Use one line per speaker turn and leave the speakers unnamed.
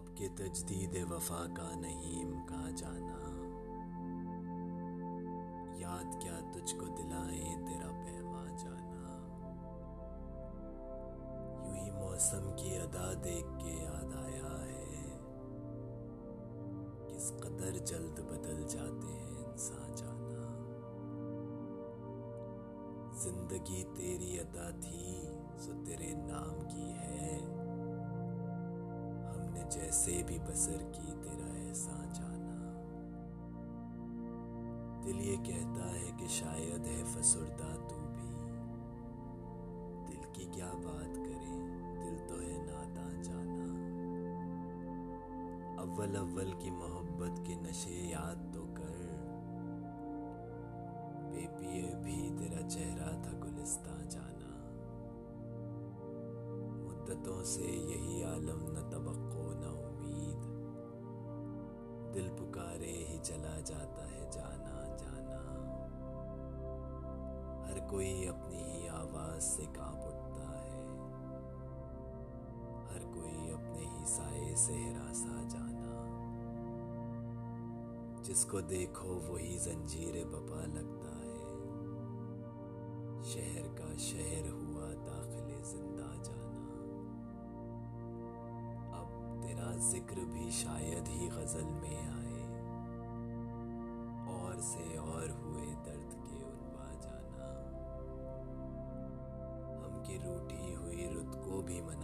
अब के तजदीद वफा का नहीं इम्का जाना? याद क्या तुझको दिलाए तेरा पैमा जाना? यूँ ही मौसम की अदा देख के याद आया है। किस कदर जल्द बदल जाते हैं इंसान जाना? ज़िंदगी तेरी अदा थी, सो तेरे नाम की है। जैसे भी बसर की तेरा ऐसा जाना। दिल ये कहता है कि शायद है फसुरदा तू भी। दिल की क्या बात करे, दिल तो है नादा जाना। अव्वल अव्वल की मोहब्बत के नशे याद तो कर। बेपिए भी तेरा चेहरा था गुलिस्ता जाना। मुद्दतों से यही आलम न उम्मीद दिल पुकारे ही चला जाता है जाना जाना। हर कोई अपनी ही आवाज़ से काँप उठता है। हर कोई अपने ही साए से हिरासा जाना। जिसको देखो वही जंजीर बपा लगता है। शहर का शहर तेरा ज़िक्र भी शायद ही गज़ल में आए। और से और हुए दर्द के उनवा जाना। हम की रूठी हुई रुत को भी मना